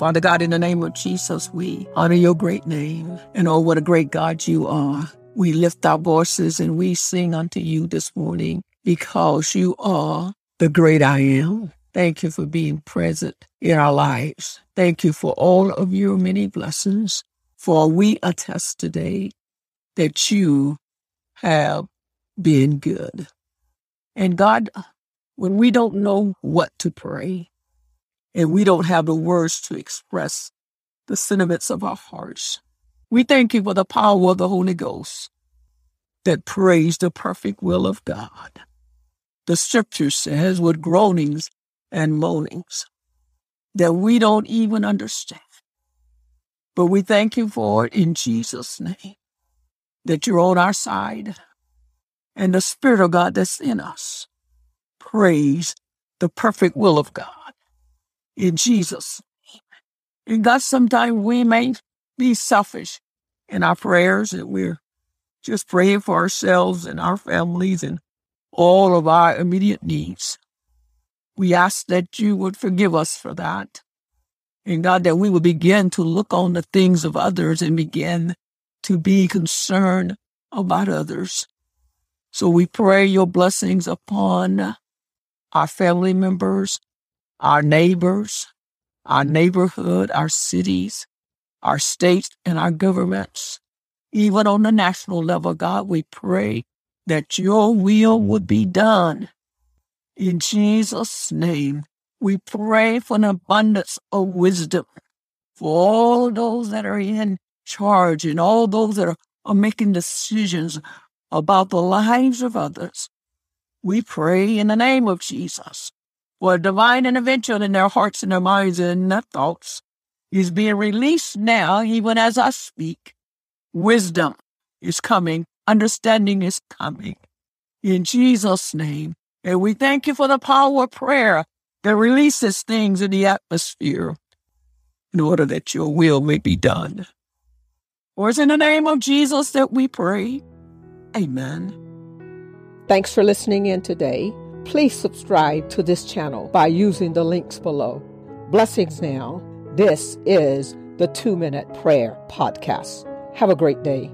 Father God, in the name of Jesus, we honor your great name. And oh, what a great God you are. We lift our voices and we sing unto you this morning because you are the great I am. Thank you for being present in our lives. Thank you for all of your many blessings. For we attest today that you have been good. And God, when we don't know what to pray and we don't have the words to express the sentiments of our hearts, we thank you for the power of the Holy Ghost that prays the perfect will of God. The scripture says with groanings and moanings that we don't even understand. But we thank you for it in Jesus' name, that you're on our side and the Spirit of God that's in us praise the perfect will of God in Jesus' And God, sometimes we may be selfish in our prayers and we're just praying for ourselves and our families and all of our immediate needs. We ask that you would forgive us for that. And God, that we would begin to look on the things of others and begin to be concerned about others. So we pray your blessings upon our family members, our neighbors, our mm-hmm. neighborhood, our cities, our states, and our governments. Even on the national level, God, we pray that your will would be done. In Jesus' name, we pray for an abundance of wisdom for all those that are in charge and all those that are, are making decisions about the lives of others. We pray in the name of Jesus for divine intervention in their hearts and their minds and their thoughts is being released now, even as I speak. Wisdom is coming. Understanding is coming. In Jesus' name. And we thank you for the power of prayer that releases things in the atmosphere in order that your will may be done. For it's in the name of Jesus that we pray. Amen. Thanks for listening in today. Please subscribe to this channel by using the links below. Blessings now. This is the Two Minute Prayer Podcast. Have a great day.